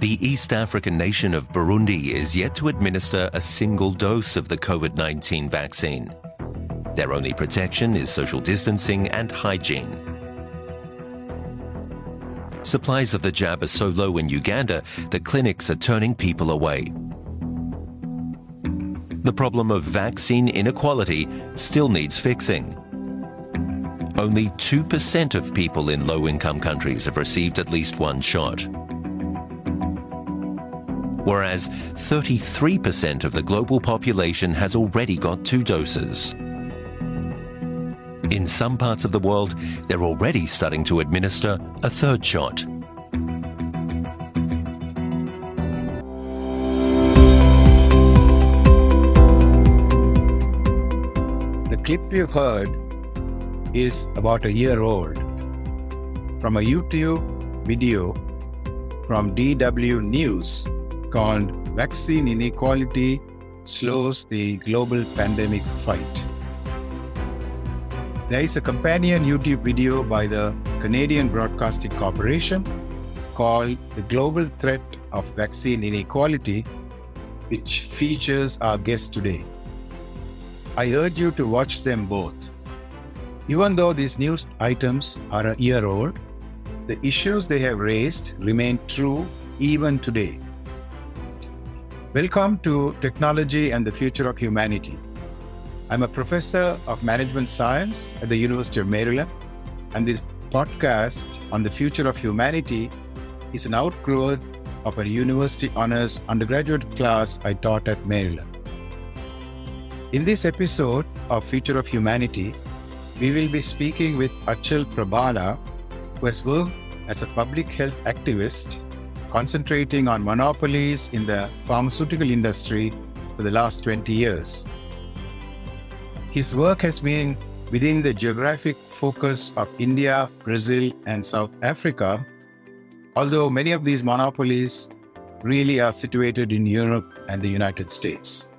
The East African nation of Burundi is yet to administer a single dose of the COVID 19 vaccine. Their only protection is social distancing and hygiene. Supplies of the jab are so low in Uganda that clinics are turning people away. The problem of vaccine inequality still needs fixing. Only 2% of people in low income countries have received at least one shot whereas 33% of the global population has already got two doses. In some parts of the world, they're already starting to administer a third shot. The clip you heard is about a year old from a YouTube video from DW News called Vaccine Inequality Slows the Global Pandemic Fight. There is a companion YouTube video by the Canadian Broadcasting Corporation called The Global Threat of Vaccine Inequality, which features our guest today. I urge you to watch them both. Even though these news items are a year old, the issues they have raised remain true even today. Welcome to Technology and the Future of Humanity. I'm a professor of management science at the University of Maryland, and this podcast on the future of humanity is an outgrowth of a university honors undergraduate class I taught at Maryland. In this episode of Future of Humanity, we will be speaking with Achal Prabhala, who has worked as a public health activist concentrating on monopolies in the pharmaceutical industry for the last 20 years. His work has been within the geographic focus of India, Brazil, and South Africa, although many of these monopolies really are situated in Europe and the United States.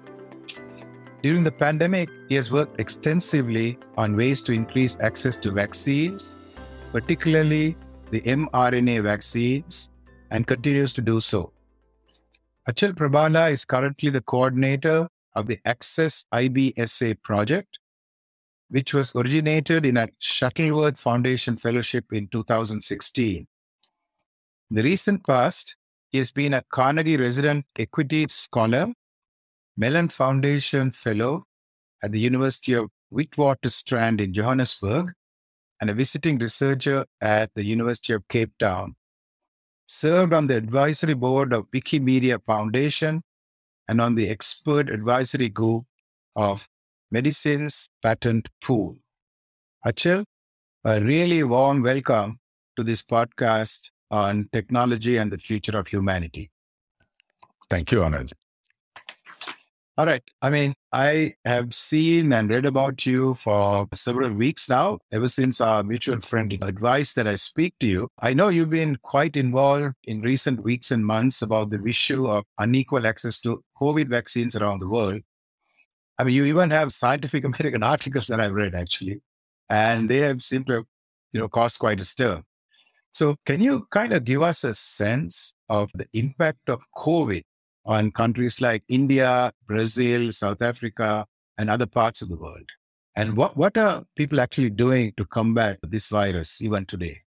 During the pandemic, he has worked extensively on ways to increase access to vaccines, particularly the mRNA vaccines and continues to do so. Achal Prabhala is currently the coordinator of the Access IBSA project, which was originated in a Shuttleworth Foundation Fellowship in 2016. In the recent past, he has been a Carnegie Resident Equity Scholar, Mellon Foundation Fellow at the University of Witwatersrand in Johannesburg, and a visiting researcher at the University of Cape Town served on the advisory board of Wikimedia Foundation and on the expert advisory group of Medicines Patent Pool. Achal, a really warm welcome to this podcast on technology and the future of humanity. Thank you, Anand. All right. I mean, I have seen and read about you for several weeks now, ever since our mutual friend advised that I speak to you. I know you've been quite involved in recent weeks and months about the issue of unequal access to COVID vaccines around the world. I mean, you even have Scientific American articles that I've read actually, and they have seemed to, you know, caused quite a stir. So, can you kind of give us a sense of the impact of COVID on countries like India, Brazil, South Africa, and other parts of the world. And what, what are people actually doing to combat this virus even today?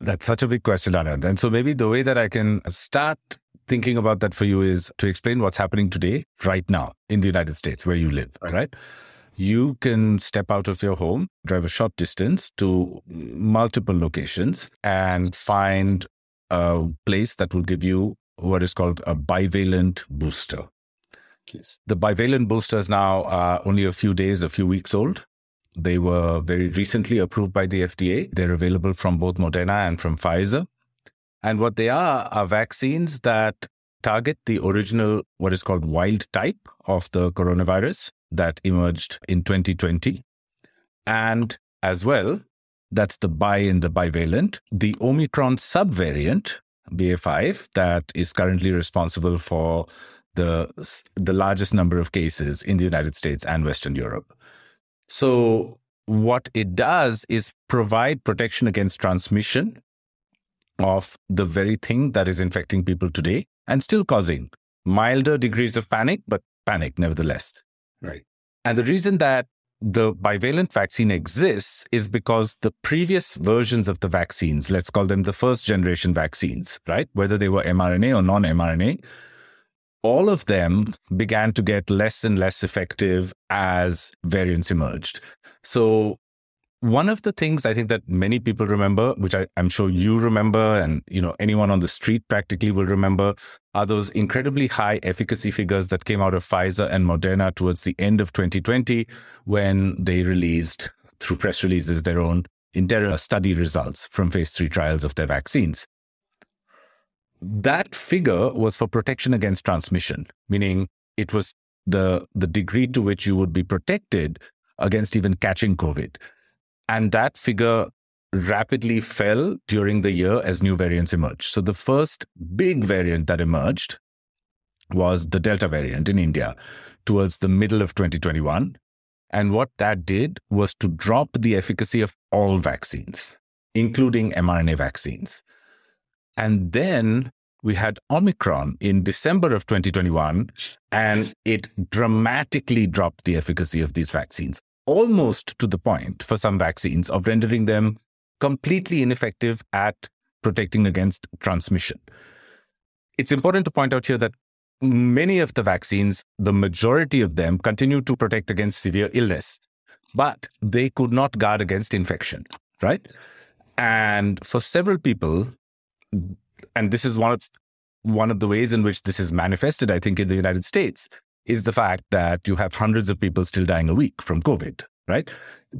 That's such a big question, Anand. And so maybe the way that I can start thinking about that for you is to explain what's happening today, right now, in the United States, where you live, right? right? You can step out of your home, drive a short distance to multiple locations, and find a place that will give you what is called a bivalent booster. Yes. The bivalent booster is now uh, only a few days, a few weeks old. They were very recently approved by the FDA. They're available from both Moderna and from Pfizer. And what they are are vaccines that target the original, what is called wild type of the coronavirus that emerged in 2020. And as well, that's the bi in the bivalent, the Omicron subvariant, BA5 that is currently responsible for the the largest number of cases in the United States and Western Europe. So what it does is provide protection against transmission of the very thing that is infecting people today and still causing milder degrees of panic, but panic nevertheless. Right. And the reason that the bivalent vaccine exists is because the previous versions of the vaccines, let's call them the first generation vaccines, right? Whether they were mRNA or non mRNA, all of them began to get less and less effective as variants emerged. So one of the things I think that many people remember, which I, am sure you remember, and you know anyone on the street practically will remember, are those incredibly high efficacy figures that came out of Pfizer and Moderna towards the end of 2020, when they released through press releases their own interim study results from phase three trials of their vaccines. That figure was for protection against transmission, meaning it was the the degree to which you would be protected against even catching COVID. And that figure rapidly fell during the year as new variants emerged. So the first big variant that emerged was the Delta variant in India towards the middle of 2021. And what that did was to drop the efficacy of all vaccines, including mRNA vaccines. And then we had Omicron in December of 2021, and it dramatically dropped the efficacy of these vaccines almost to the point for some vaccines of rendering them completely ineffective at protecting against transmission. It's important to point out here that many of the vaccines, the majority of them, continue to protect against severe illness, but they could not guard against infection, right? And for several people, and this is one of one of the ways in which this is manifested, I think, in the United States, is the fact that you have hundreds of people still dying a week from COVID, right?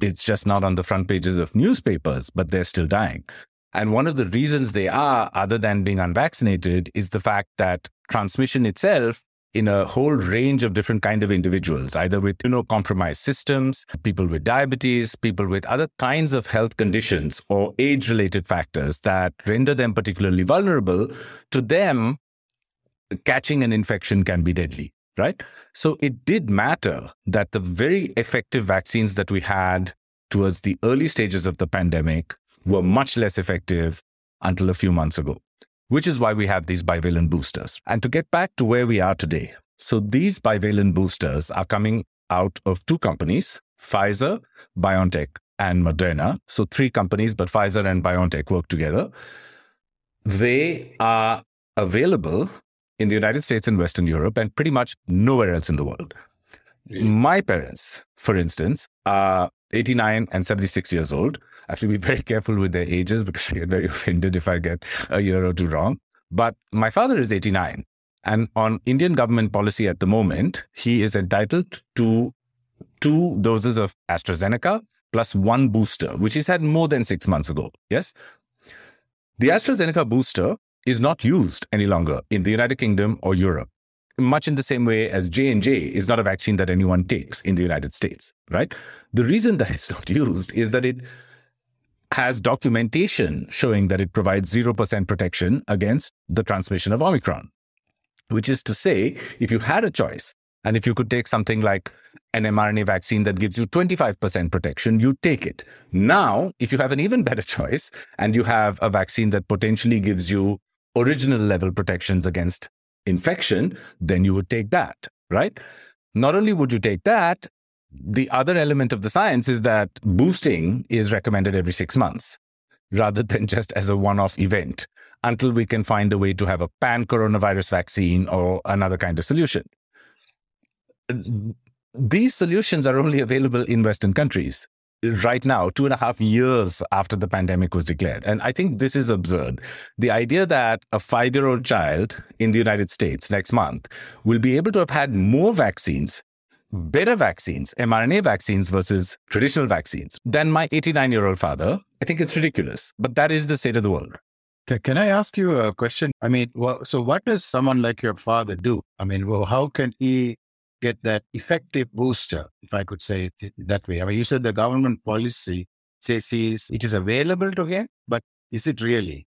It's just not on the front pages of newspapers, but they're still dying. And one of the reasons they are, other than being unvaccinated, is the fact that transmission itself in a whole range of different kind of individuals, either with you know compromised systems, people with diabetes, people with other kinds of health conditions or age-related factors that render them particularly vulnerable, to them, catching an infection can be deadly right? So it did matter that the very effective vaccines that we had towards the early stages of the pandemic were much less effective until a few months ago, which is why we have these bivalent boosters. And to get back to where we are today, so these bivalent boosters are coming out of two companies, Pfizer, BioNTech, and Moderna. So three companies, but Pfizer and BioNTech work together. They are available in the United States and Western Europe and pretty much nowhere else in the world. Really? My parents, for instance, are 89 and 76 years old. I have to be very careful with their ages because I get very offended if I get a year or two wrong. But my father is 89. And on Indian government policy at the moment, he is entitled to two doses of AstraZeneca plus one booster, which he's had more than six months ago. Yes. The AstraZeneca booster is not used any longer in the United Kingdom or Europe. Much in the same way as J&J is not a vaccine that anyone takes in the United States, right? The reason that it's not used is that it has documentation showing that it provides 0% protection against the transmission of Omicron. Which is to say, if you had a choice, and if you could take something like an mRNA vaccine that gives you 25% protection, you take it. Now, if you have an even better choice and you have a vaccine that potentially gives you original level protections against infection, then you would take that, right? Not only would you take that, the other element of the science is that boosting is recommended every six months rather than just as a one off event until we can find a way to have a pan coronavirus vaccine or another kind of solution. These solutions are only available in Western countries right now, two and a half years after the pandemic was declared. And I think this is absurd. The idea that a five year old child in the United States next month will be able to have had more vaccines, better vaccines, mRNA vaccines versus traditional vaccines than my 89 year old father, I think it's ridiculous. But that is the state of the world. Can I ask you a question? I mean, well, so what does someone like your father do? I mean, well, how can he get that effective booster, if I could say it that way. I mean, you said the government policy says it is available to him, but is it really?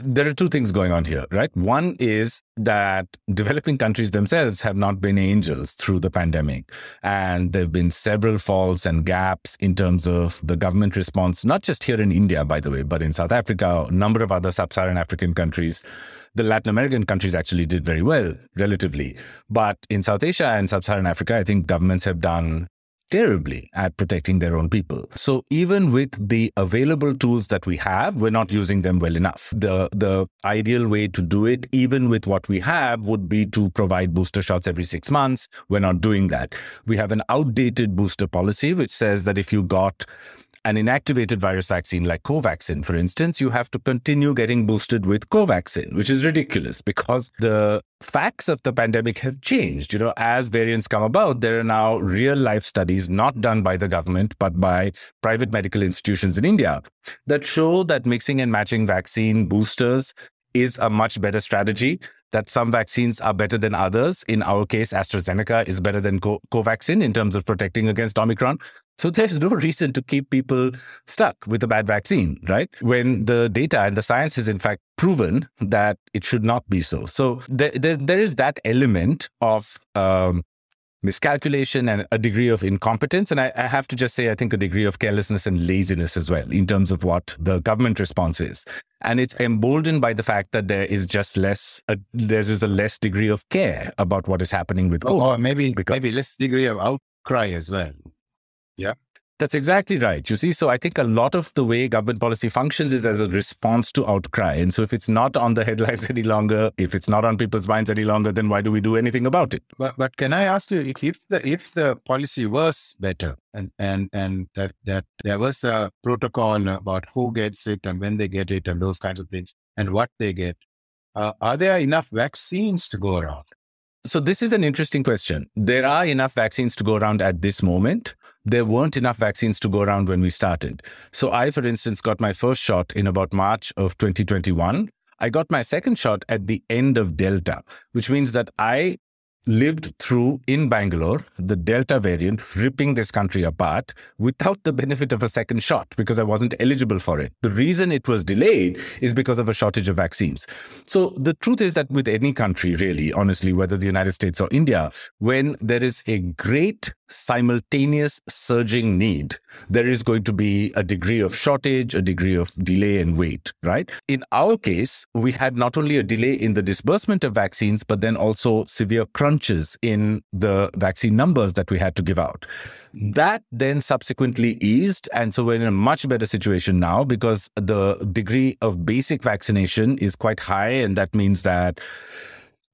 There are two things going on here, right? One is that developing countries themselves have not been angels through the pandemic. And there have been several faults and gaps in terms of the government response, not just here in India, by the way, but in South Africa, a number of other sub Saharan African countries. The Latin American countries actually did very well, relatively. But in South Asia and sub Saharan Africa, I think governments have done terribly at protecting their own people. So even with the available tools that we have, we're not using them well enough. The the ideal way to do it, even with what we have, would be to provide booster shots every six months. We're not doing that. We have an outdated booster policy which says that if you got an inactivated virus vaccine like Covaxin, for instance, you have to continue getting boosted with Covaxin, which is ridiculous because the facts of the pandemic have changed. You know, as variants come about, there are now real life studies not done by the government, but by private medical institutions in India that show that mixing and matching vaccine boosters is a much better strategy that some vaccines are better than others. In our case, AstraZeneca is better than Co- Covaxin in terms of protecting against Omicron. So there's no reason to keep people stuck with a bad vaccine, right? When the data and the science is in fact proven that it should not be so. So there, there, there is that element of um, miscalculation and a degree of incompetence. And I, I, have to just say, I think a degree of carelessness and laziness as well in terms of what the government response is. And it's emboldened by the fact that there is just less, uh, there is a less degree of care about what is happening with COVID. Or maybe, because, maybe less degree of outcry as well. Yeah. That's exactly right. You see, so I think a lot of the way government policy functions is as a response to outcry. And so if it's not on the headlines any longer, if it's not on people's minds any longer, then why do we do anything about it? But but can I ask you if the if the policy was better and and and that that there was a protocol about who gets it and when they get it and those kinds of things and what they get, uh, are there enough vaccines to go around? So this is an interesting question. There are enough vaccines to go around at this moment there weren't enough vaccines to go around when we started. So I, for instance, got my first shot in about March of 2021. I got my second shot at the end of Delta, which means that I lived through in Bangalore the Delta variant ripping this country apart without the benefit of a second shot because I wasn't eligible for it. The reason it was delayed is because of a shortage of vaccines. So the truth is that with any country, really, honestly, whether the United States or India, when there is a great simultaneous surging need, there is going to be a degree of shortage, a degree of delay and wait, right? In our case, we had not only a delay in the disbursement of vaccines, but then also severe crunches in the vaccine numbers that we had to give out. That then subsequently eased. And so we're in a much better situation now because the degree of basic vaccination is quite high. And that means that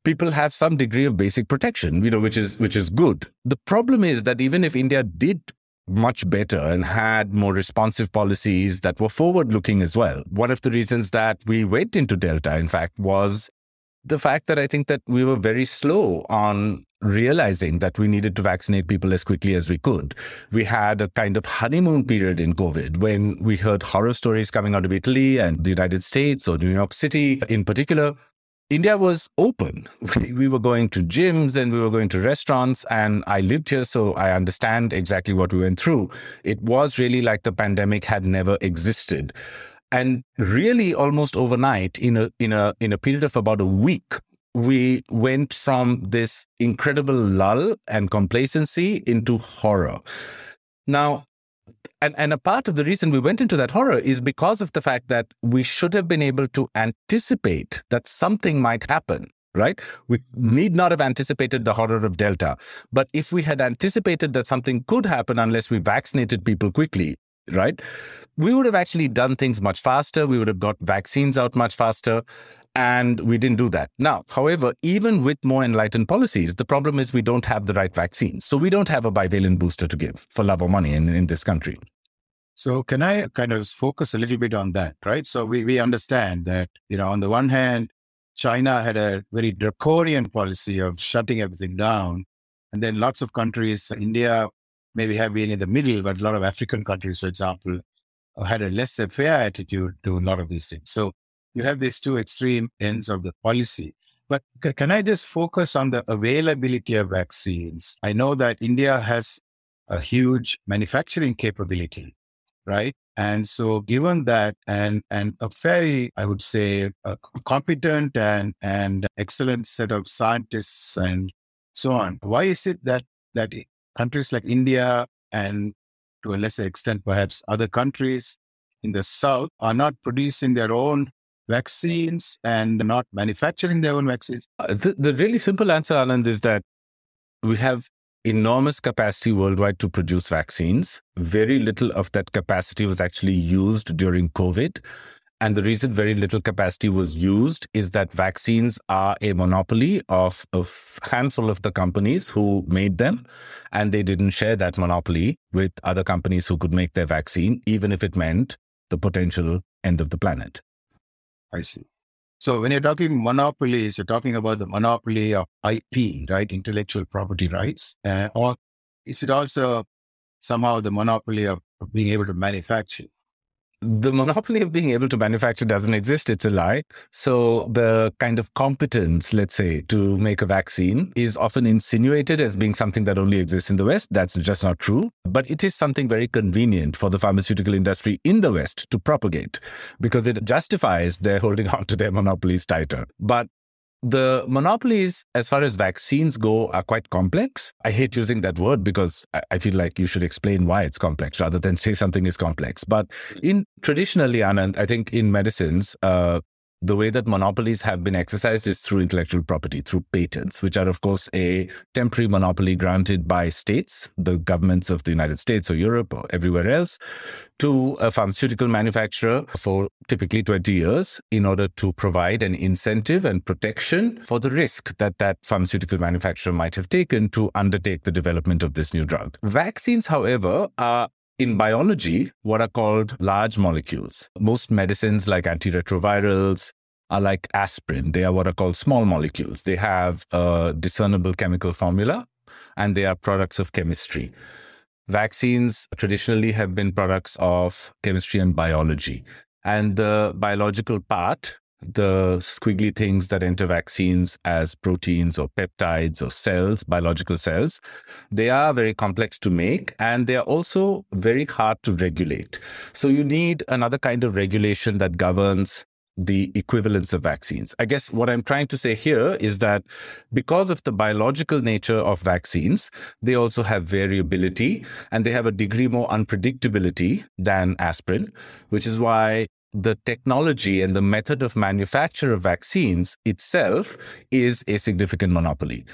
people have some degree of basic protection, you know, which is which is good. The problem is that even if India did much better and had more responsive policies that were forward looking as well. One of the reasons that we went into Delta, in fact, was the fact that I think that we were very slow on realizing that we needed to vaccinate people as quickly as we could. We had a kind of honeymoon period in COVID when we heard horror stories coming out of Italy and the United States or New York City in particular India was open. We were going to gyms and we were going to restaurants, and I lived here, so I understand exactly what we went through. It was really like the pandemic had never existed. And really almost overnight, in a in a in a period of about a week, we went from this incredible lull and complacency into horror. Now, and, and a part of the reason we went into that horror is because of the fact that we should have been able to anticipate that something might happen right? We need not have anticipated the horror of Delta. But if we had anticipated that something could happen unless we vaccinated people quickly, right? We would have actually done things much faster. We would have got vaccines out much faster. And we didn't do that. Now, however, even with more enlightened policies, the problem is we don't have the right vaccines. So we don't have a bivalent booster to give for love or money in, in this country. So can I kind of focus a little bit on that, right? So we, we understand that, you know, on the one hand, China had a very draconian policy of shutting everything down. And then lots of countries, India maybe have been in the middle, but a lot of African countries, for example, had a less fair attitude to a lot of these things. So you have these two extreme ends of the policy. But can I just focus on the availability of vaccines? I know that India has a huge manufacturing capability right? And so, given that, and and a very, I would say, competent and and excellent set of scientists and so on, why is it that that countries like India and to a lesser extent, perhaps other countries in the south are not producing their own vaccines and not manufacturing their own vaccines? Uh, the, the really simple answer, Anand, is that we have enormous capacity worldwide to produce vaccines. Very little of that capacity was actually used during COVID. And the reason very little capacity was used is that vaccines are a monopoly of a handful of the companies who made them. And they didn't share that monopoly with other companies who could make their vaccine, even if it meant the potential end of the planet. I see. So when you're talking monopolies, you're talking about the monopoly of IP, right? Intellectual property rights. Uh, or is it also somehow the monopoly of, of being able to manufacture? The monopoly of being able to manufacture doesn't exist. It's a lie. So the kind of competence, let's say, to make a vaccine is often insinuated as being something that only exists in the West. That's just not true. But it is something very convenient for the pharmaceutical industry in the West to propagate because it justifies their holding on to their monopolies tighter. But the monopolies, as far as vaccines go, are quite complex. I hate using that word because I feel like you should explain why it's complex rather than say something is complex. But in traditionally, Anand, I think in medicines, uh, the way that monopolies have been exercised is through intellectual property, through patents, which are, of course, a temporary monopoly granted by states, the governments of the United States or Europe or everywhere else, to a pharmaceutical manufacturer for typically 20 years in order to provide an incentive and protection for the risk that that pharmaceutical manufacturer might have taken to undertake the development of this new drug. Vaccines, however, are in biology what are called large molecules. Most medicines, like antiretrovirals, are like aspirin. They are what are called small molecules. They have a discernible chemical formula and they are products of chemistry. Vaccines traditionally have been products of chemistry and biology. And the biological part the squiggly things that enter vaccines as proteins or peptides or cells, biological cells, they are very complex to make and they are also very hard to regulate. So you need another kind of regulation that governs the equivalence of vaccines. I guess what I'm trying to say here is that because of the biological nature of vaccines, they also have variability and they have a degree more unpredictability than aspirin, which is why the technology and the method of manufacture of vaccines itself is a significant monopoly.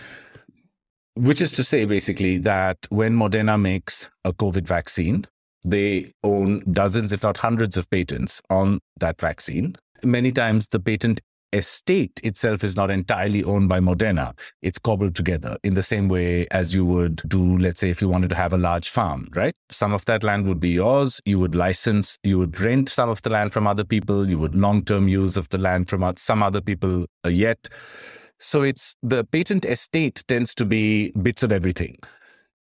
Which is to say, basically, that when Moderna makes a COVID vaccine, they own dozens, if not hundreds, of patents on that vaccine. Many times, the patent estate itself is not entirely owned by Moderna. It's cobbled together in the same way as you would do, let's say, if you wanted to have a large farm, right? Some of that land would be yours. You would license, you would rent some of the land from other people. You would long term use of the land from some other people uh, yet. So it's the patent estate tends to be bits of everything.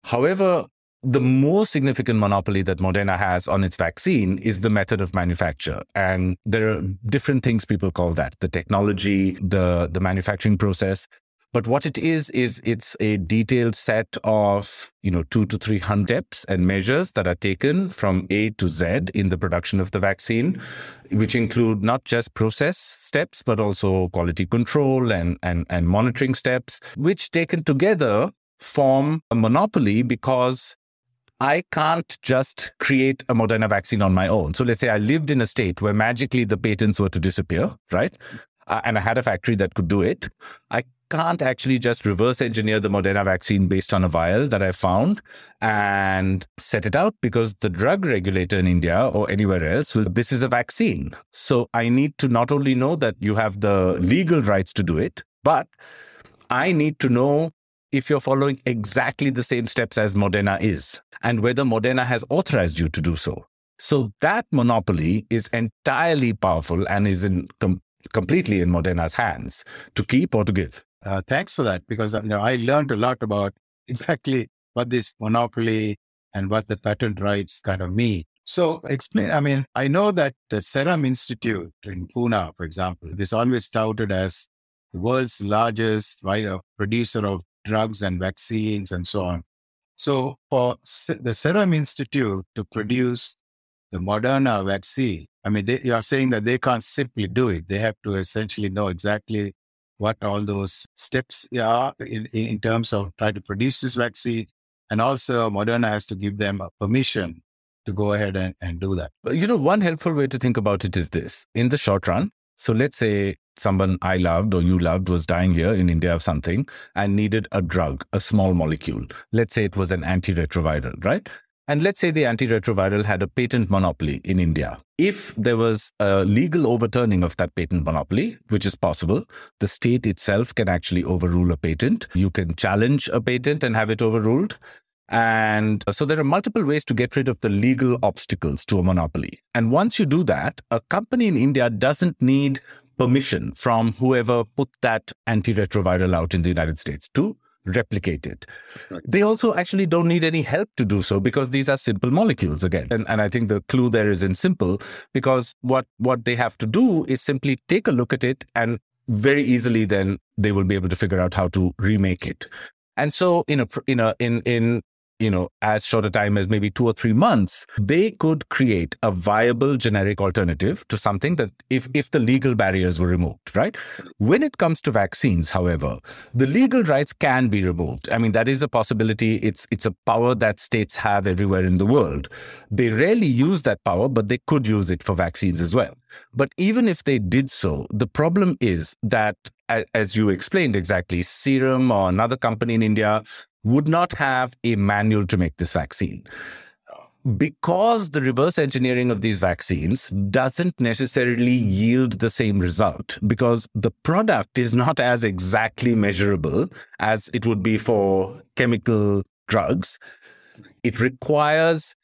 However, the more significant monopoly that Moderna has on its vaccine is the method of manufacture. And there are different things people call that the technology, the, the manufacturing process. But what it is, is it's a detailed set of, you know, two to 300 steps and measures that are taken from A to Z in the production of the vaccine, which include not just process steps, but also quality control and, and, and monitoring steps, which taken together form a monopoly because I can't just create a Moderna vaccine on my own. So let's say I lived in a state where magically the patents were to disappear, right? Uh, and I had a factory that could do it. I can't actually just reverse engineer the Moderna vaccine based on a vial that I found and set it out because the drug regulator in India or anywhere else will, this is a vaccine. So I need to not only know that you have the legal rights to do it, but I need to know if you're following exactly the same steps as Moderna is and whether Moderna has authorized you to do so. So that monopoly is entirely powerful and is in com- completely in Moderna's hands to keep or to give. Uh, thanks for that because you know I learned a lot about exactly what this monopoly and what the patent rights kind of mean. So explain. I mean, I know that the Serum Institute in Pune, for example, is always touted as the world's largest producer of drugs and vaccines and so on. So for the Serum Institute to produce the Moderna vaccine, I mean, they, you are saying that they can't simply do it. They have to essentially know exactly what all those steps are in, in terms of trying to produce this vaccine. And also, Moderna has to give them permission to go ahead and, and do that. You know, one helpful way to think about it is this in the short run. So let's say someone I loved or you loved was dying here in India of something and needed a drug, a small molecule. Let's say it was an antiretroviral, right? And let's say the antiretroviral had a patent monopoly in India. If there was a legal overturning of that patent monopoly, which is possible, the state itself can actually overrule a patent. You can challenge a patent and have it overruled. And uh, so there are multiple ways to get rid of the legal obstacles to a monopoly. And once you do that, a company in India doesn't need permission from whoever put that antiretroviral out in the United States to replicate it. Right. They also actually don't need any help to do so because these are simple molecules again. And, and I think the clue there is in simple because what, what they have to do is simply take a look at it and very easily then they will be able to figure out how to remake it. And so in a, in a, in, in you know, as short a time as maybe two or three months, they could create a viable generic alternative to something that if, if the legal barriers were removed, right? When it comes to vaccines, however, the legal rights can be removed. I mean, that is a possibility. It's, it's a power that states have everywhere in the world. They rarely use that power, but they could use it for vaccines as well. But even if they did so, the problem is that as you explained exactly, Serum or another company in India would not have a manual to make this vaccine. Because the reverse engineering of these vaccines doesn't necessarily yield the same result, because the product is not as exactly measurable as it would be for chemical drugs. It requires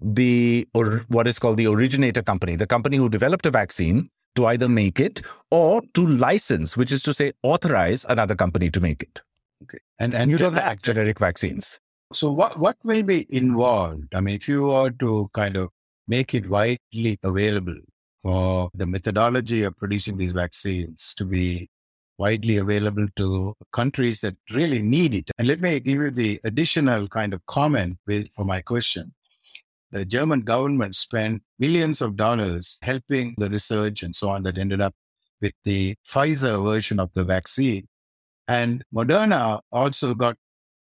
the or what is called the originator company, the company who developed a vaccine, to either make it or to license, which is to say authorize another company to make it. Okay. And and you don't have generic vaccines. So what what will be involved? I mean, if you were to kind of make it widely available for the methodology of producing these vaccines to be widely available to countries that really need it. And let me give you the additional kind of comment with, for my question. The German government spent millions of dollars helping the research and so on that ended up with the Pfizer version of the vaccine. And Moderna also got,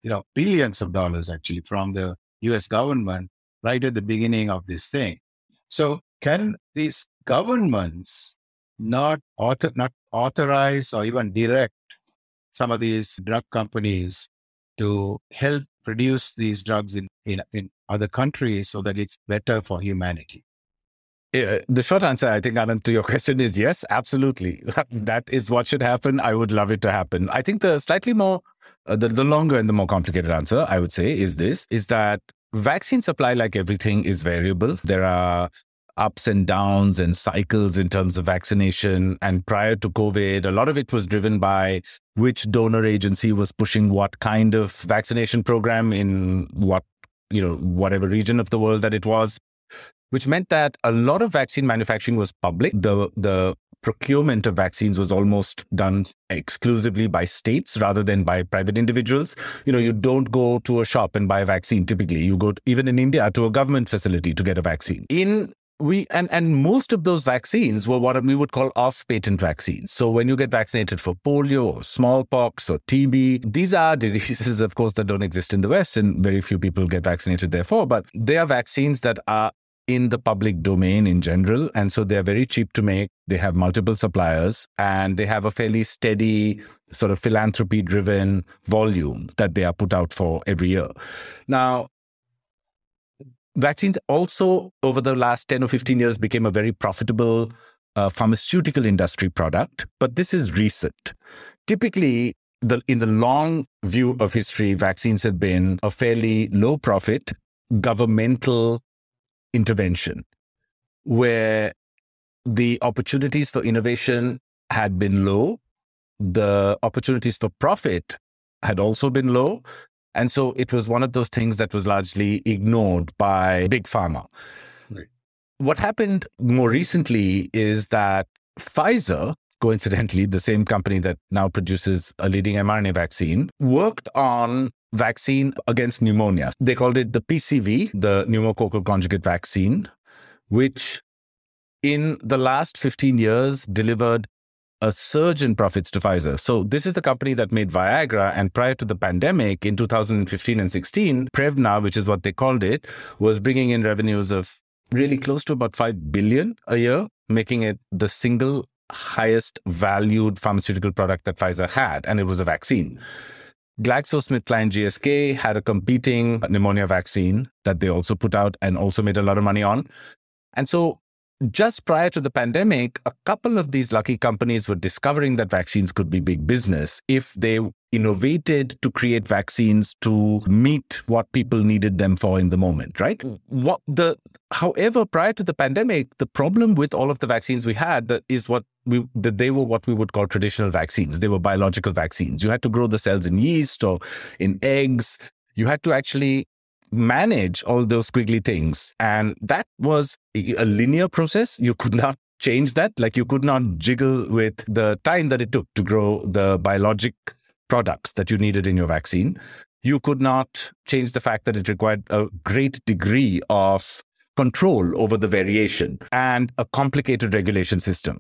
you know, billions of dollars actually from the US government right at the beginning of this thing. So can these governments not author, not authorize or even direct some of these drug companies to help produce these drugs in, in, in other countries so that it's better for humanity? Uh, the short answer, I think, Anand, to your question is yes, absolutely. that is what should happen. I would love it to happen. I think the slightly more, uh, the, the longer and the more complicated answer, I would say, is this, is that vaccine supply, like everything, is variable. There are ups and downs and cycles in terms of vaccination. And prior to COVID, a lot of it was driven by which donor agency was pushing what kind of vaccination program in what, you know, whatever region of the world that it was which meant that a lot of vaccine manufacturing was public. The, the procurement of vaccines was almost done exclusively by states rather than by private individuals. You know, you don't go to a shop and buy a vaccine typically. You go, to, even in India, to a government facility to get a vaccine. In we and and most of those vaccines were what we would call off patent vaccines so when you get vaccinated for polio or smallpox or tb these are diseases of course that don't exist in the west and very few people get vaccinated therefore but they are vaccines that are in the public domain in general. And so they're very cheap to make. They have multiple suppliers and they have a fairly steady sort of philanthropy driven volume that they are put out for every year. Now, vaccines also over the last 10 or 15 years became a very profitable uh, pharmaceutical industry product, but this is recent. Typically, the, in the long view of history, vaccines have been a fairly low profit governmental intervention where the opportunities for innovation had been low, the opportunities for profit had also been low. And so it was one of those things that was largely ignored by big pharma. Right. What happened more recently is that Pfizer, coincidentally, the same company that now produces a leading mRNA vaccine, worked on vaccine against pneumonia. They called it the PCV, the pneumococcal conjugate vaccine, which in the last 15 years delivered a surge in profits to Pfizer. So this is the company that made Viagra. And prior to the pandemic in 2015 and 16, Prevnar, which is what they called it, was bringing in revenues of really close to about 5 billion a year, making it the single highest valued pharmaceutical product that Pfizer had. And it was a vaccine. GlaxoSmithKline GSK had a competing pneumonia vaccine that they also put out and also made a lot of money on. And so just prior to the pandemic, a couple of these lucky companies were discovering that vaccines could be big business if they innovated to create vaccines to meet what people needed them for in the moment, right? Mm. What the however, prior to the pandemic, the problem with all of the vaccines we had that is what we that they were what we would call traditional vaccines. They were biological vaccines. You had to grow the cells in yeast or in eggs. You had to actually manage all those squiggly things. And that was a linear process. You could not change that. Like you could not jiggle with the time that it took to grow the biologic products that you needed in your vaccine. You could not change the fact that it required a great degree of control over the variation and a complicated regulation system.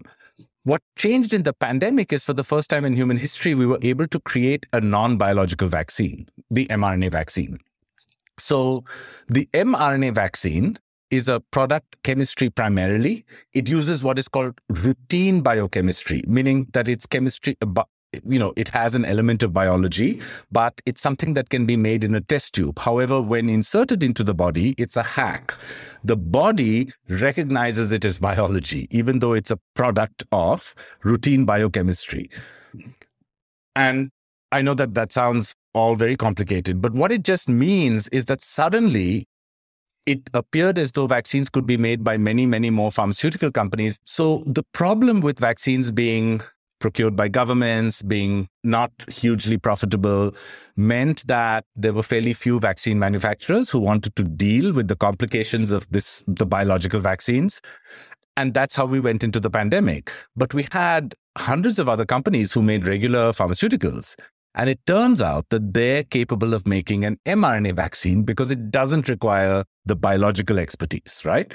What changed in the pandemic is for the first time in human history, we were able to create a non biological vaccine, the mRNA vaccine. So the mRNA vaccine is a product chemistry primarily. It uses what is called routine biochemistry, meaning that it's chemistry, you know, it has an element of biology, but it's something that can be made in a test tube. However, when inserted into the body, it's a hack. The body recognizes it as biology, even though it's a product of routine biochemistry. And I know that that sounds all very complicated, but what it just means is that suddenly it appeared as though vaccines could be made by many, many more pharmaceutical companies. So the problem with vaccines being procured by governments, being not hugely profitable, meant that there were fairly few vaccine manufacturers who wanted to deal with the complications of this, the biological vaccines. And that's how we went into the pandemic. But we had hundreds of other companies who made regular pharmaceuticals. And it turns out that they're capable of making an mRNA vaccine because it doesn't require the biological expertise, right?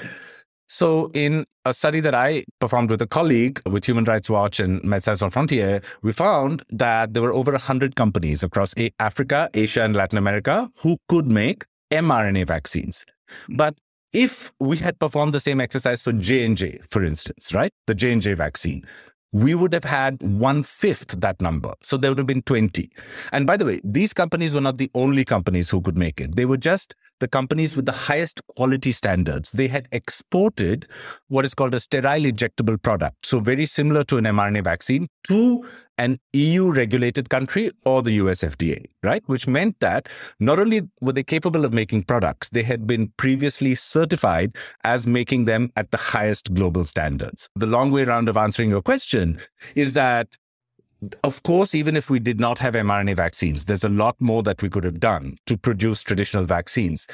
So, in a study that I performed with a colleague with Human Rights Watch and Médecins Sans Frontières, we found that there were over 100 companies across Africa, Asia, and Latin America who could make mRNA vaccines. But if we had performed the same exercise for J&J, for instance, right? The J&J vaccine, we would have had one fifth that number. So there would have been 20. And by the way, these companies were not the only companies who could make it. They were just the companies with the highest quality standards. They had exported what is called a sterile injectable product. So very similar to an mRNA vaccine to an EU regulated country or the US FDA, right? Which meant that not only were they capable of making products, they had been previously certified as making them at the highest global standards. The long way around of answering your question is that of course, even if we did not have mRNA vaccines, there's a lot more that we could have done to produce traditional vaccines.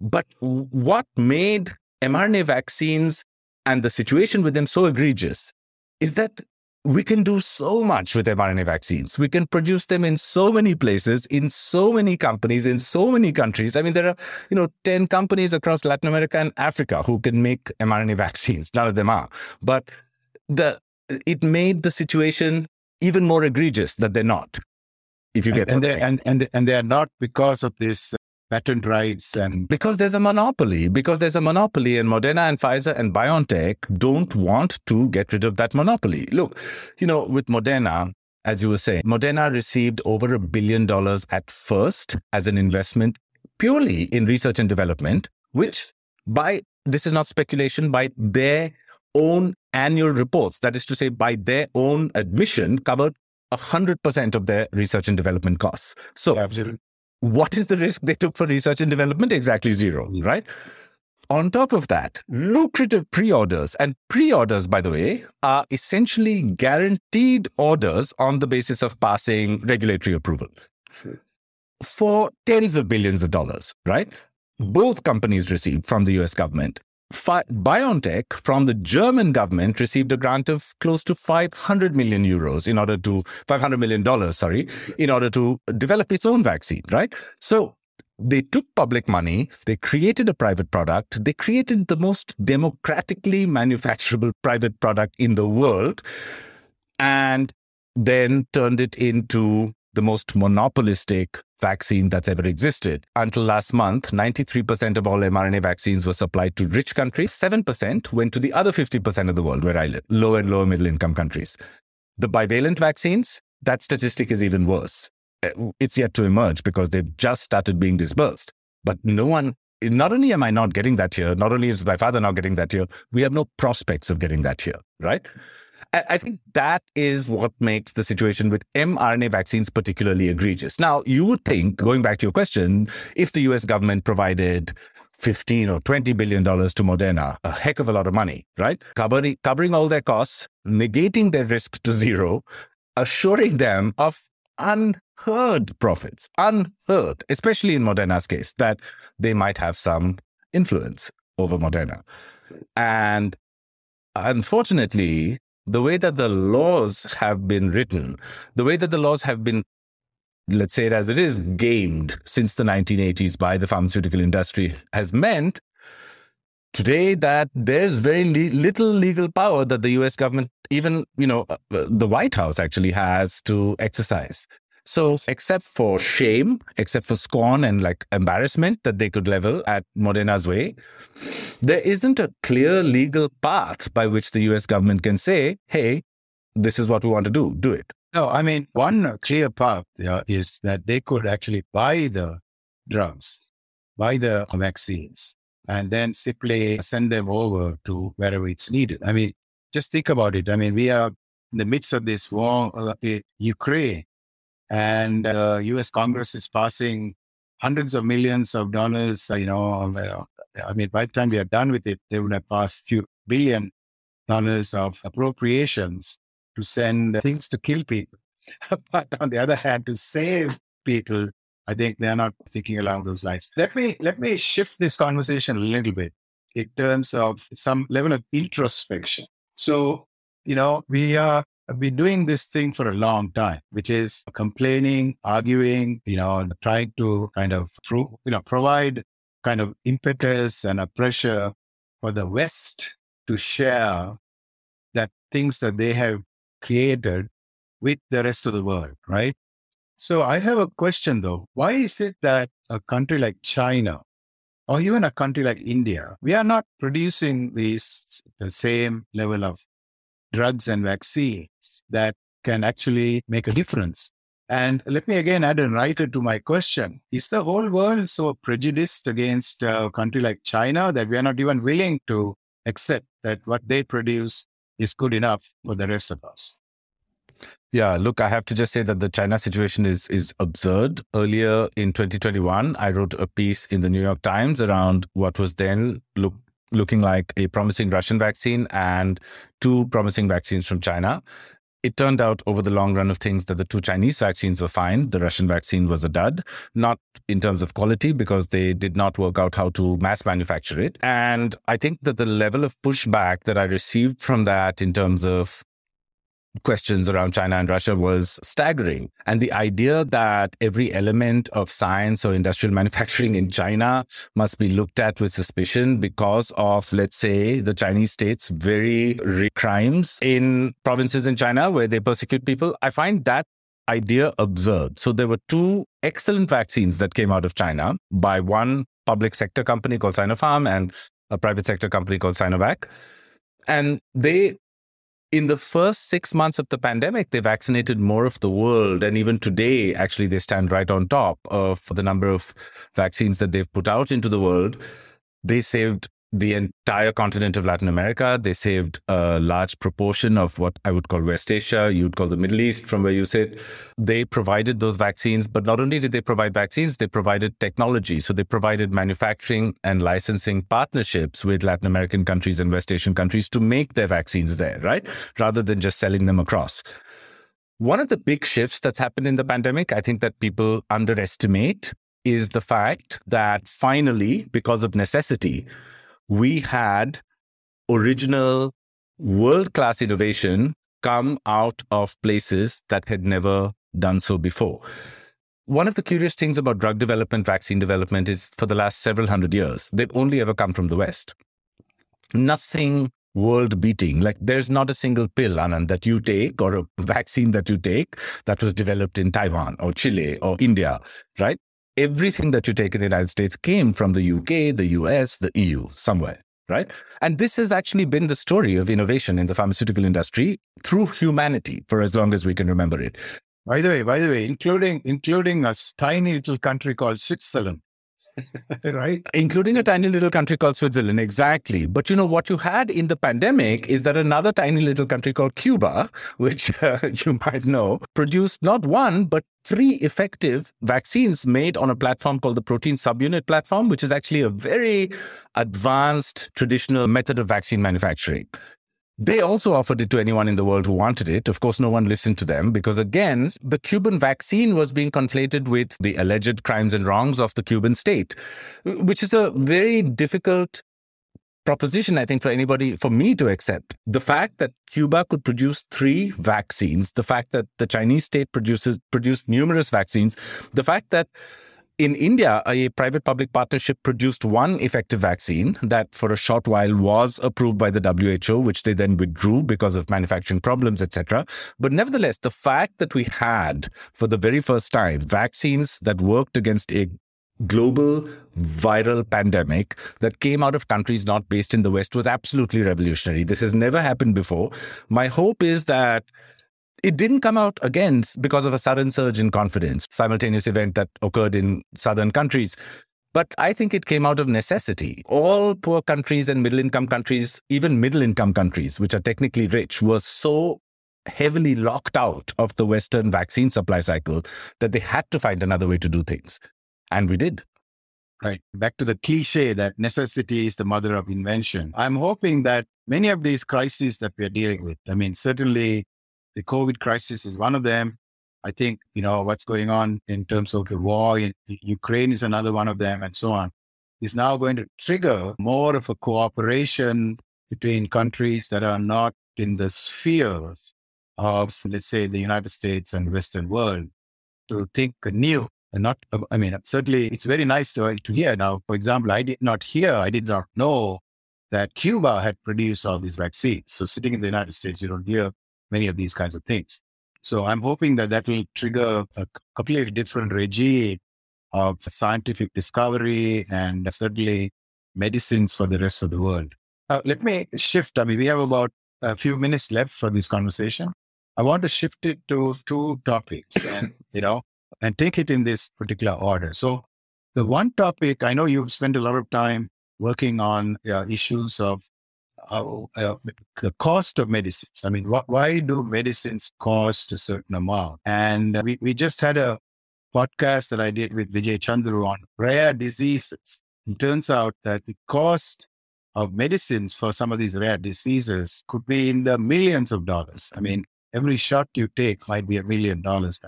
But what made mRNA vaccines and the situation with them so egregious is that we can do so much with mRNA vaccines. We can produce them in so many places, in so many companies, in so many countries. I mean, there are, you know, 10 companies across Latin America and Africa who can make mRNA vaccines. None of them are. But the it made the situation even more egregious that they're not. If you get and, and they and and and they are not because of this patent rights and because there's a monopoly because there's a monopoly and moderna and pfizer and biontech don't want to get rid of that monopoly look you know with moderna as you were saying moderna received over a billion dollars at first as an investment purely in research and development which by this is not speculation by their own annual reports, that is to say, by their own admission, covered 100% of their research and development costs. So, Absolutely. What is the risk they took for research and development? Exactly zero, mm. right? On top of that, lucrative pre orders, and pre orders, by the way, are essentially guaranteed orders on the basis of passing regulatory approval for tens of billions of dollars, right? Both companies received from the US government. BioNTech from the German government received a grant of close to 500 million euros in order to 500 million dollars, sorry, in order to develop its own vaccine, right? So they took public money, they created a private product, they created the most democratically manufacturable private product in the world, and then turned it into the most monopolistic vaccine that's ever existed. Until last month, 93% of all mRNA vaccines were supplied to rich countries. 7% went to the other 50% of the world where I live, low and lower middle income countries. The bivalent vaccines, that statistic is even worse. Uh, it's yet to emerge because they've just started being disbursed. But no one, not only am I not getting that here, not only is my father not getting that here, we have no prospects of getting that here, right? I think that is what makes the situation with mRNA vaccines particularly egregious. Now, you would think, going back to your question, if the US government provided 15 or 20 billion dollars to Moderna, a heck of a lot of money, right? Covering, covering all their costs, negating their risk to zero, assuring them of unheard profits, unheard, especially in Moderna's case, that they might have some influence over Moderna. And unfortunately, the way that the laws have been written, the way that the laws have been, let's say it as it is, gamed since the 1980s by the pharmaceutical industry has meant today that there's very li- little legal power that the US government, even, you know, uh, uh, the White House actually has to exercise. So, except for shame, except for scorn and like embarrassment that they could level at Moderna's way, there isn't a clear legal path by which the US government can say, hey, this is what we want to do, do it. No, I mean, one clear path yeah, is that they could actually buy the drugs, buy the vaccines, and then simply send them over to wherever it's needed. I mean, just think about it. I mean, we are in the midst of this war uh, in Ukraine and uh, U.S. Congress is passing hundreds of millions of dollars. You know, uh, I mean, by the time we are done with it, they would have passed few billion dollars of appropriations to send things to kill people. but on the other hand, to save people, I think they're not thinking along those lines. Let me let me shift this conversation a little bit in terms of some level of introspection. So, you know, we are I've been doing this thing for a long time, which is complaining, arguing, you know, trying to kind of, you know, provide kind of impetus and a pressure for the West to share that things that they have created with the rest of the world, right? So I have a question though. Why is it that a country like China or even a country like India, we are not producing these the same level of drugs and vaccines that can actually make a difference. And let me again add a writer to my question. Is the whole world so prejudiced against uh, a country like China that we are not even willing to accept that what they produce is good enough for the rest of us? Yeah, look, I have to just say that the China situation is is absurd. Earlier in 2021, I wrote a piece in the New York Times around what was then look looking like a promising Russian vaccine and two promising vaccines from China. It turned out over the long run of things that the two Chinese vaccines were fine. The Russian vaccine was a dud, not in terms of quality, because they did not work out how to mass manufacture it. And I think that the level of pushback that I received from that in terms of questions around China and Russia was staggering. And the idea that every element of science or industrial manufacturing in China must be looked at with suspicion because of, let's say, the Chinese state's very crimes in provinces in China where they persecute people, I find that idea absurd. So there were two excellent vaccines that came out of China by one public sector company called Sinopharm and a private sector company called Sinovac. And they in the first six months of the pandemic, they vaccinated more of the world. And even today, actually, they stand right on top of the number of vaccines that they've put out into the world. They saved the entire continent of Latin America. They saved a large proportion of what I would call West Asia, you'd call the Middle East from where you sit. They provided those vaccines, but not only did they provide vaccines, they provided technology. So they provided manufacturing and licensing partnerships with Latin American countries and West Asian countries to make their vaccines there, right? Rather than just selling them across. One of the big shifts that's happened in the pandemic, I think that people underestimate is the fact that finally, because of necessity, we had original world class innovation come out of places that had never done so before. one of the curious things about drug development, vaccine development is for the last several hundred years, they've only ever come from the West. Nothing world beating. Like there's not a single pill, Anand, that you take or a vaccine that you take that was developed in Taiwan or Chile or India, right? Everything that you take in the United States came from the UK, the US, the EU, somewhere right? And this has actually been the story of innovation in the pharmaceutical industry through humanity for as long as we can remember it. By the way, by the way, including including a tiny little country called Switzerland, right? Including a tiny little country called Switzerland, exactly. But you know what you had in the pandemic is that another tiny little country called Cuba, which uh, you might know, produced not one but three effective vaccines made on a platform called the protein subunit platform, which is actually a very advanced traditional method of vaccine manufacturing. They also offered it to anyone in the world who wanted it. Of course, no one listened to them because, again, the Cuban vaccine was being conflated with the alleged crimes and wrongs of the Cuban state, which is a very difficult proposition, I think, for anybody, for me to accept. The fact that Cuba could produce three vaccines, the fact that the Chinese state produces produced numerous vaccines, the fact that in India, a private public partnership produced one effective vaccine that for a short while was approved by the WHO, which they then withdrew because of manufacturing problems, etc. But nevertheless, the fact that we had for the very first time vaccines that worked against a global viral pandemic that came out of countries not based in the West was absolutely revolutionary. This has never happened before. My hope is that it didn't come out again because of a sudden surge in confidence, simultaneous event that occurred in southern countries. But I think it came out of necessity. All poor countries and middle income countries, even middle income countries, which are technically rich, were so heavily locked out of the Western vaccine supply cycle that they had to find another way to do things. And we did. Right. Back to the cliche that necessity is the mother of invention. I'm hoping that many of these crises that we're dealing with, I mean, certainly the COVID crisis is one of them. I think, you know, what's going on in terms of the war in Ukraine is another one of them and so on, is now going to trigger more of a cooperation between countries that are not in the spheres of, let's say, the United States and Western world to think new and not, um, I mean, certainly it's very nice to, to hear now. For example, I did not hear, I did not know that Cuba had produced all these vaccines. So sitting in the United States, you don't hear many of these kinds of things. So I'm hoping that that will trigger a completely different regime of scientific discovery and certainly medicines for the rest of the world. Uh, let me shift. I mean, we have about a few minutes left for this conversation. I want to shift it to two topics and, you know, and take it in this particular order. So the one topic, I know you've spent a lot of time working on uh, issues of uh, uh, the cost of medicines. I mean, wh- why do medicines cost a certain amount? And we, we just had a podcast that I did with Vijay Chandru on rare diseases. It turns out that the cost of medicines for some of these rare diseases could be in the millions of dollars. I mean, every shot you take might be a million dollars.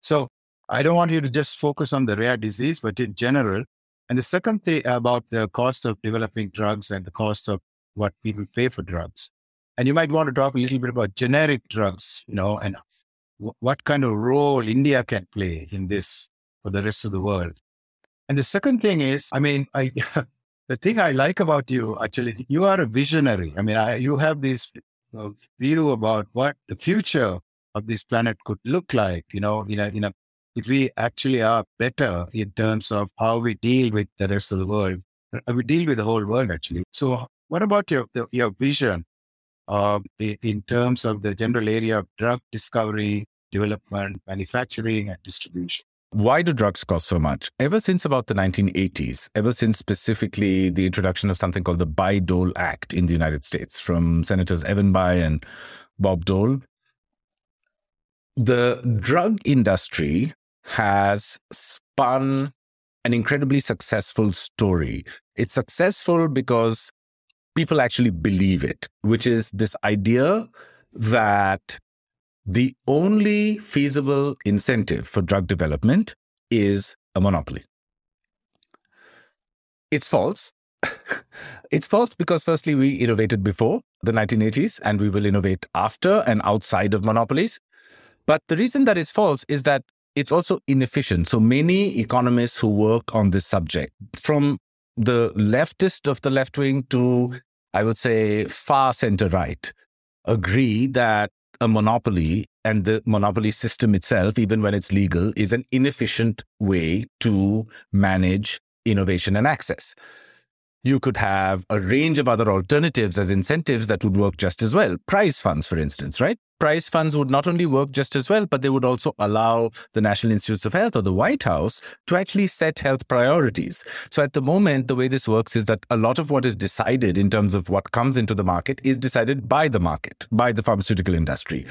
So I don't want you to just focus on the rare disease, but in general. And the second thing about the cost of developing drugs and the cost of what people pay for drugs. And you might want to talk a little bit about generic drugs, you know, and w- what kind of role India can play in this for the rest of the world. And the second thing is, I mean, I, the thing I like about you, actually, you are a visionary. I mean, I, you have this view about what the future of this planet could look like, you know, in a, in a, if we actually are better in terms of how we deal with the rest of the world, uh, we deal with the whole world actually. So what about your your vision in terms of the general area of drug discovery, development, manufacturing, and distribution? Why do drugs cost so much? Ever since about the 1980s, ever since specifically the introduction of something called the Bayh-Dole Act in the United States from Senators Evan Bayh and Bob Dole, the drug industry has spun an incredibly successful story. It's successful because people actually believe it, which is this idea that the only feasible incentive for drug development is a monopoly. It's false. it's false because, firstly, we innovated before the 1980s and we will innovate after and outside of monopolies. But the reason that it's false is that it's also inefficient. So many economists who work on this subject, from the leftist of the left wing to, I would say, far center right, agree that a monopoly and the monopoly system itself, even when it's legal, is an inefficient way to manage innovation and access. You could have a range of other alternatives as incentives that would work just as well. Prize funds, for instance, right? Prize funds would not only work just as well, but they would also allow the National Institutes of Health or the White House to actually set health priorities. So at the moment, the way this works is that a lot of what is decided in terms of what comes into the market is decided by the market, by the pharmaceutical industry.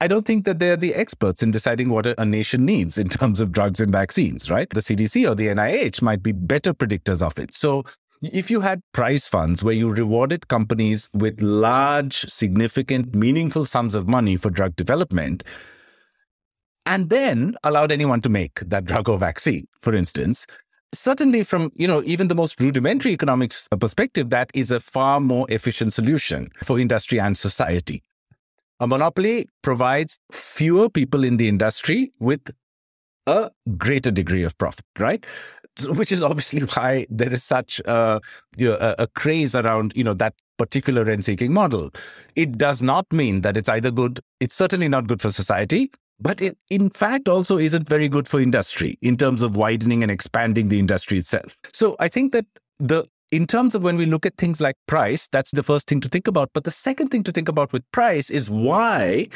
I don't think that they're the experts in deciding what a nation needs in terms of drugs and vaccines, right? The CDC or the NIH might be better predictors of it. So if you had prize funds where you rewarded companies with large, significant, meaningful sums of money for drug development, and then allowed anyone to make that drug or vaccine, for instance, certainly from you know even the most rudimentary economics perspective that is a far more efficient solution for industry and society. A monopoly provides fewer people in the industry with a greater degree of profit right which is obviously why there is such a, you know, a, a craze around you know that particular rent-seeking model. It does not mean that it's either good. It's certainly not good for society, but it in fact also isn't very good for industry in terms of widening and expanding the industry itself. So I think that the in terms of when we look at things like price, that's the first thing to think about. But the second thing to think about with price is why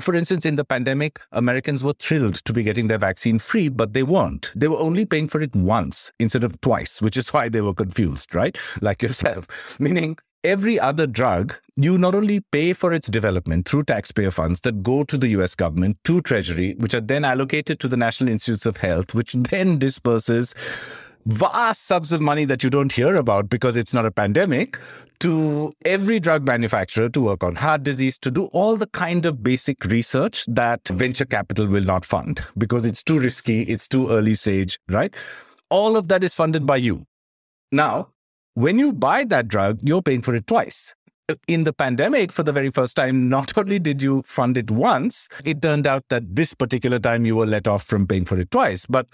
for instance, in the pandemic, Americans were thrilled to be getting their vaccine free, but they weren't. They were only paying for it once instead of twice, which is why they were confused, right? Like yourself. Meaning, every other drug, you not only pay for its development through taxpayer funds that go to the US government, to Treasury, which are then allocated to the National Institutes of Health, which then disperses vast sums of money that you don't hear about because it's not a pandemic to every drug manufacturer to work on heart disease, to do all the kind of basic research that venture capital will not fund because it's too risky, it's too early stage, right? All of that is funded by you. Now, when you buy that drug, you're paying for it twice. In the pandemic, for the very first time, not only did you fund it once, it turned out that this particular time you were let off from paying for it twice. But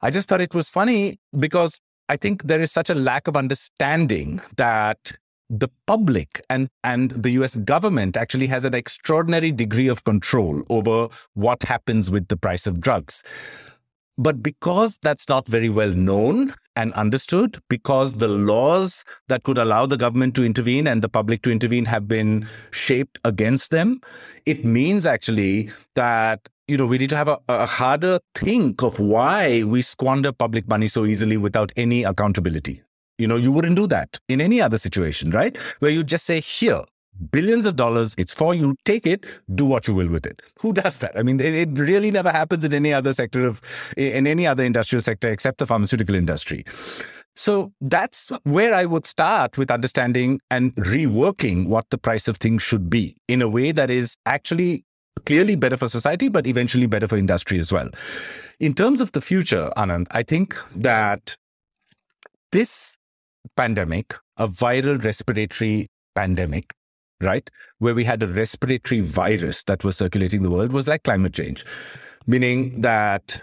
I just thought it was funny because I think there is such a lack of understanding that the public and, and the US government actually has an extraordinary degree of control over what happens with the price of drugs. But because that's not very well known and understood, because the laws that could allow the government to intervene and the public to intervene have been shaped against them, it means actually that you know, we need to have a, a, harder think of why we squander public money so easily without any accountability. You know, you wouldn't do that in any other situation, right? Where you just say, here, billions of dollars, it's for you, take it, do what you will with it. Who does that? I mean, it, it really never happens in any other sector of, in any other industrial sector except the pharmaceutical industry. So that's where I would start with understanding and reworking what the price of things should be in a way that is actually clearly better for society, but eventually better for industry as well. In terms of the future, Anand, I think that this pandemic, a viral respiratory pandemic, right, where we had a respiratory virus that was circulating the world, was like climate change, meaning that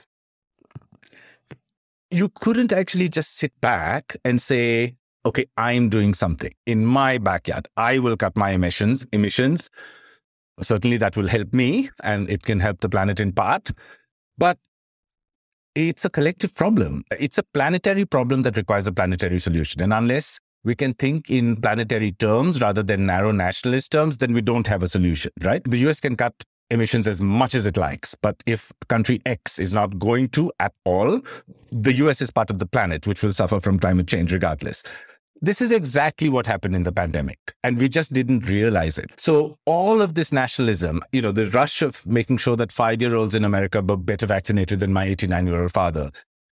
you couldn't actually just sit back and say, okay, I'm doing something in my backyard. I will cut my emissions, emissions Certainly, that will help me and it can help the planet in part. But it's a collective problem. It's a planetary problem that requires a planetary solution. And unless we can think in planetary terms rather than narrow nationalist terms, then we don't have a solution, right? The US can cut emissions as much as it likes. But if country X is not going to at all, the US is part of the planet, which will suffer from climate change regardless. This is exactly what happened in the pandemic, and we just didn't realize it. So, all of this nationalism, you know, the rush of making sure that five year olds in America were better vaccinated than my 89 year old father,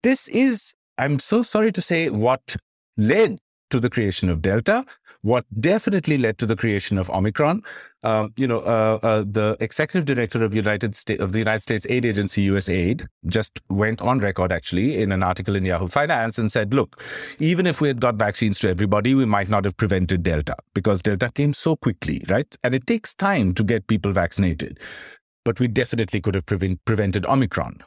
this is, I'm so sorry to say, what led to the creation of Delta, what definitely led to the creation of Omicron. Um, you know, uh, uh, the executive director of United States of the United States aid agency, USAID, just went on record actually in an article in Yahoo Finance and said, "Look, even if we had got vaccines to everybody, we might not have prevented Delta because Delta came so quickly, right? And it takes time to get people vaccinated." but we definitely could have prevent, prevented Omicron.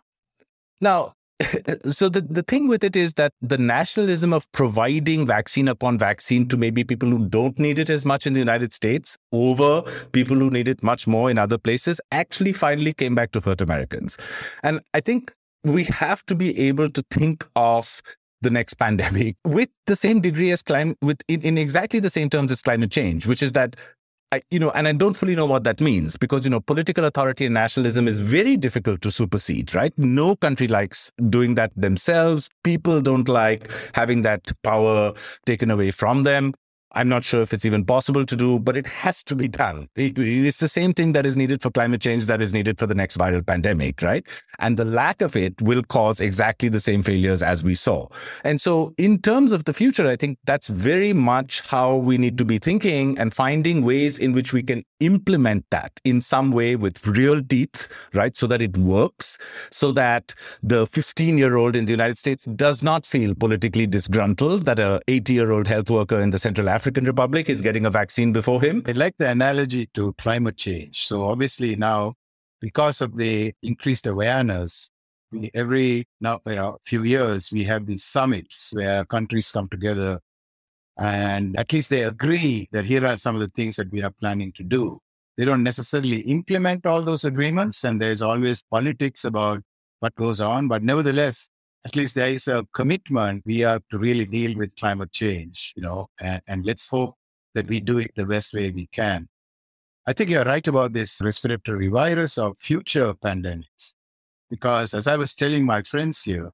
Now, so the, the thing with it is that the nationalism of providing vaccine upon vaccine to maybe people who don't need it as much in the United States over people who need it much more in other places actually finally came back to hurt Americans. And I think we have to be able to think of the next pandemic with the same degree as climate with in, in exactly the same terms as climate change which is that I, you know, and I don't fully know what that means because, you know, political authority and nationalism is very difficult to supersede, right? No country likes doing that themselves. People don't like having that power taken away from them. I'm not sure if it's even possible to do, but it has to be done. It's the same thing that is needed for climate change that is needed for the next viral pandemic, right? And the lack of it will cause exactly the same failures as we saw. And so, in terms of the future, I think that's very much how we need to be thinking and finding ways in which we can implement that in some way with real teeth, right? So that it works, so that the 15 year old in the United States does not feel politically disgruntled that a 80 year old health worker in the Central African African Republic is getting a vaccine before him. I like the analogy to climate change. So obviously now, because of the increased awareness, we, every now you know, few years we have these summits where countries come together and at least they agree that here are some of the things that we are planning to do. They don't necessarily implement all those agreements, and there's always politics about what goes on. But nevertheless, at least there is a commitment we have to really deal with climate change, you know, and, and let's hope that we do it the best way we can. I think you're right about this respiratory virus or future pandemics, because as I was telling my friends here,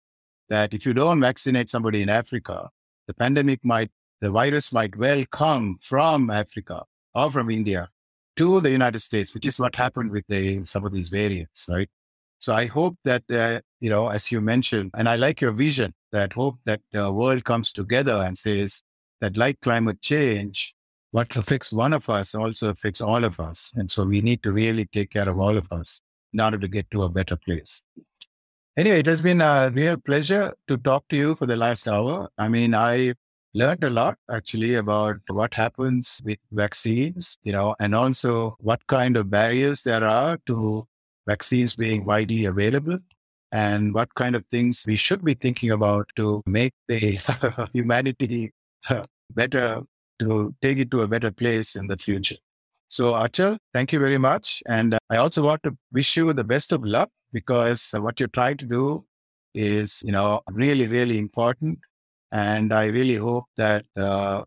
that if you don't vaccinate somebody in Africa, the pandemic might, the virus might well come from Africa or from India to the United States, which is what happened with the, some of these variants, right? So I hope that, uh, you know, as you mentioned, and I like your vision that hope that the world comes together and says that like climate change, what affects one of us also affects all of us. And so we need to really take care of all of us in order to get to a better place. Anyway, it has been a real pleasure to talk to you for the last hour. I mean, I learned a lot actually about what happens with vaccines, you know, and also what kind of barriers there are to vaccines being widely available and what kind of things we should be thinking about to make the humanity better, to take it to a better place in the future. So, Achal, thank you very much. And I also want to wish you the best of luck because what you're trying to do is, you know, really, really important. And I really hope that uh,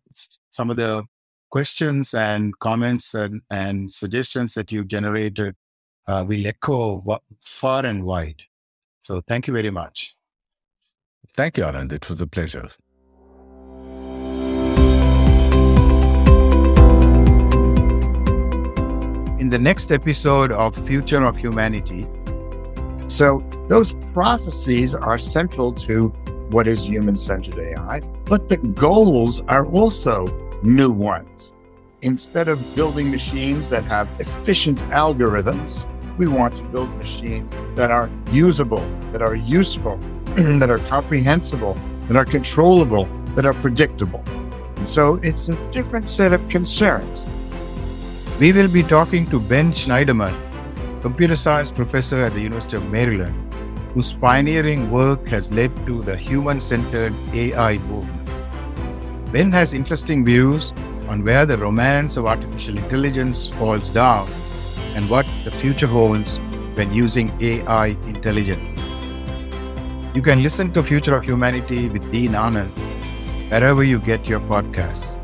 some of the questions and comments and, and suggestions that you generated uh, will echo far and wide. So thank you very much. Thank you, Anand. It was a pleasure. In the next episode of Future of Humanity, so those processes are central to what is human centered AI, but the goals are also new ones. Instead of building machines that have efficient algorithms, we want to build machines that are usable, that are useful, that are comprehensible, that are controllable, that are predictable. And so it's a different set of concerns. We will be talking to Ben Shneiderman, computer science professor at the University of Maryland, whose pioneering work has led to the human centered AI movement. Ben has interesting views on where the romance of artificial intelligence falls down and what the future holds when using AI intelligently. You can listen to Future of Humanity with Dean Anand wherever you get your podcasts.